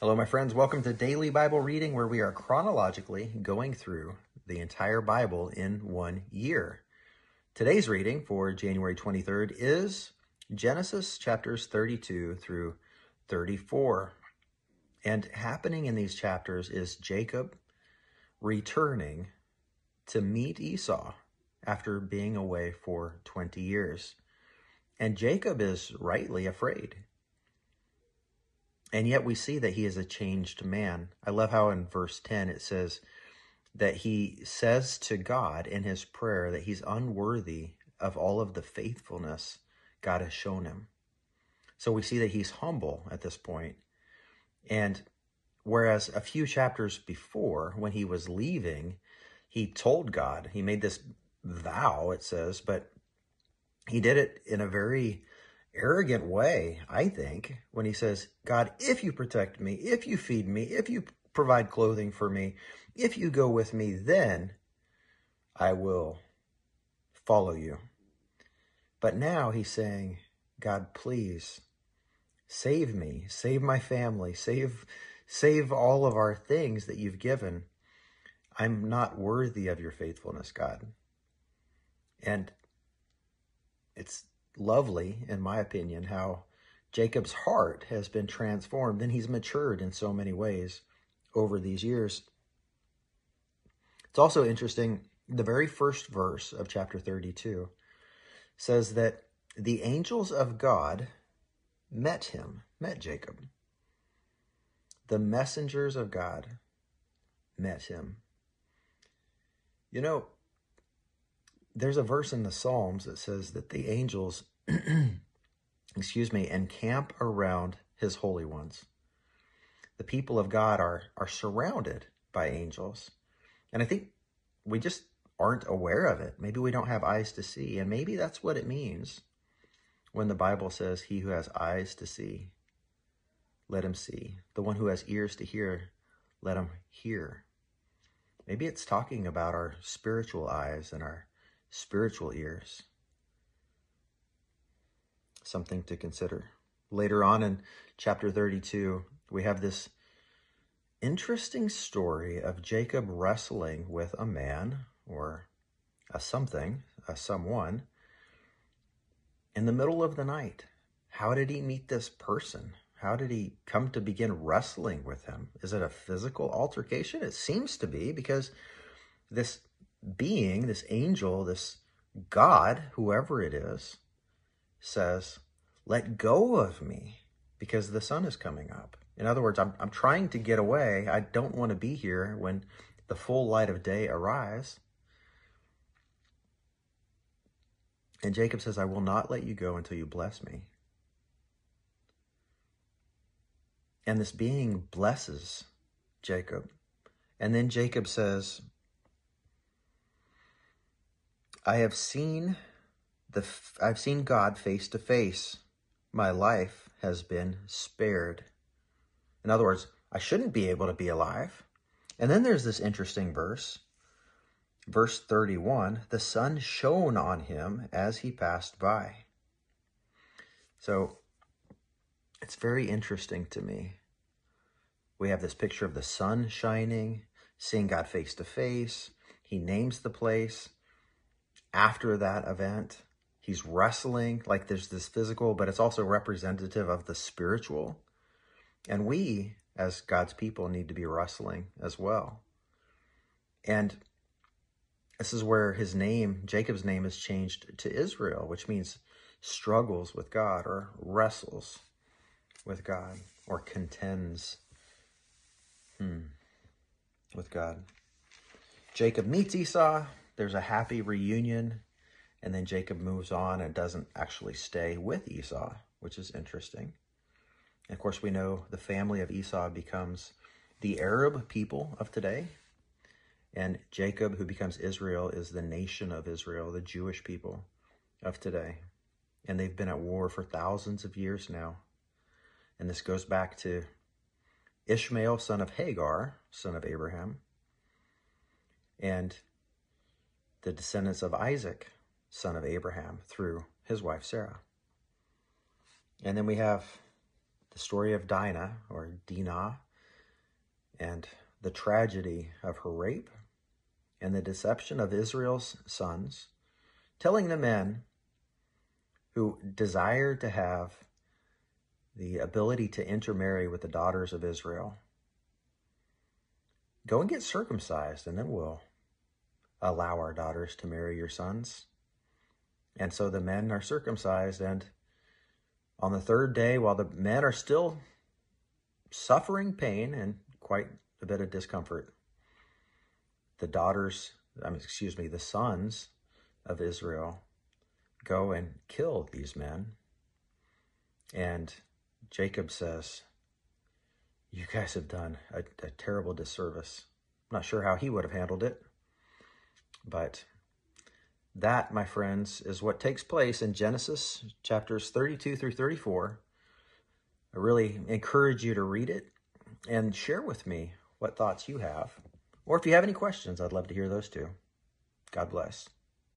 Hello, my friends. Welcome to Daily Bible Reading, where we are chronologically going through the entire Bible in one year. Today's reading for January 23rd is Genesis chapters 32 through 34. And happening in these chapters is Jacob returning to meet Esau after being away for 20 years. And Jacob is rightly afraid. And yet we see that he is a changed man. I love how in verse 10 it says that he says to God in his prayer that he's unworthy of all of the faithfulness God has shown him. So we see that he's humble at this point. And whereas a few chapters before, when he was leaving, he told God, he made this vow, it says, but he did it in a very arrogant way, I think, when he says, God, if you protect me, if you feed me, if you provide clothing for me, if you go with me, then I will follow you. But now he's saying, God, please save me, save my family, save save all of our things that you've given. I'm not worthy of your faithfulness, God. And it's lovely, in my opinion, how Jacob's heart has been transformed and he's matured in so many ways over these years. It's also interesting, the very first verse of chapter 32 says that the angels of God met him, met Jacob. The messengers of God met him. You know, there's a verse in the Psalms that says that the angels, excuse me, encamp around his holy ones. The people of God are, are surrounded by angels. And I think we just aren't aware of it. Maybe we don't have eyes to see. And maybe that's what it means when the Bible says, He who has eyes to see, let him see. The one who has ears to hear, let him hear. Maybe it's talking about our spiritual eyes and our spiritual ears. Something to consider. Later on in chapter 32, we have this interesting story of Jacob wrestling with a man or a something, a someone, in the middle of the night. How did he meet this person? How did he come to begin wrestling with him? Is it a physical altercation? It seems to be because this being, this angel, this God, whoever it is, says, Let go of me because the sun is coming up. In other words, I'm, I'm trying to get away. I don't want to be here when the full light of day arrives. And Jacob says, I will not let you go until you bless me. And this being blesses Jacob. And then Jacob says, I have seen the I've seen God face to face. My life has been spared. In other words, I shouldn't be able to be alive. And then there's this interesting verse. Verse 31, the sun shone on him as he passed by. So it's very interesting to me. We have this picture of the sun shining, seeing God face to face. He names the place after that event. He's wrestling, like there's this physical, but it's also representative of the spiritual. And we, as God's people, need to be wrestling as well. And this is where his name, Jacob's name, is changed to Israel, which means struggles with God or wrestles with God or contends hmm, with God. Jacob meets Esau there's a happy reunion, and then Jacob moves on and doesn't actually stay with Esau, which is interesting. And of course, we know the family of Esau becomes the Arab people of today, and Jacob, who becomes Israel, is the nation of Israel, the Jewish people of today. And they've been at war for thousands of years now. And this goes back to Ishmael, son of Hagar, son of Abraham, and the descendants of Isaac, son of Abraham, through his wife Sarah. And then we have the story of Dinah, or Dinah, and the tragedy of her rape and the deception of Israel's sons, telling the men who desired to have the ability to intermarry with the daughters of Israel go and get circumcised, and then we'll allow our daughters to marry your sons. And so the men are circumcised, and on the third day, while the men are still suffering pain and quite a bit of discomfort, the daughters, I mean, excuse me, the sons of Israel go and kill these men. And Jacob says, You guys have done a, a terrible disservice. I'm not sure how he would have handled it, but that, my friends, is what takes place in Genesis chapters 32 through 34. I really encourage you to read it and share with me what thoughts you have. Or if you have any questions, I'd love to hear those too. God bless.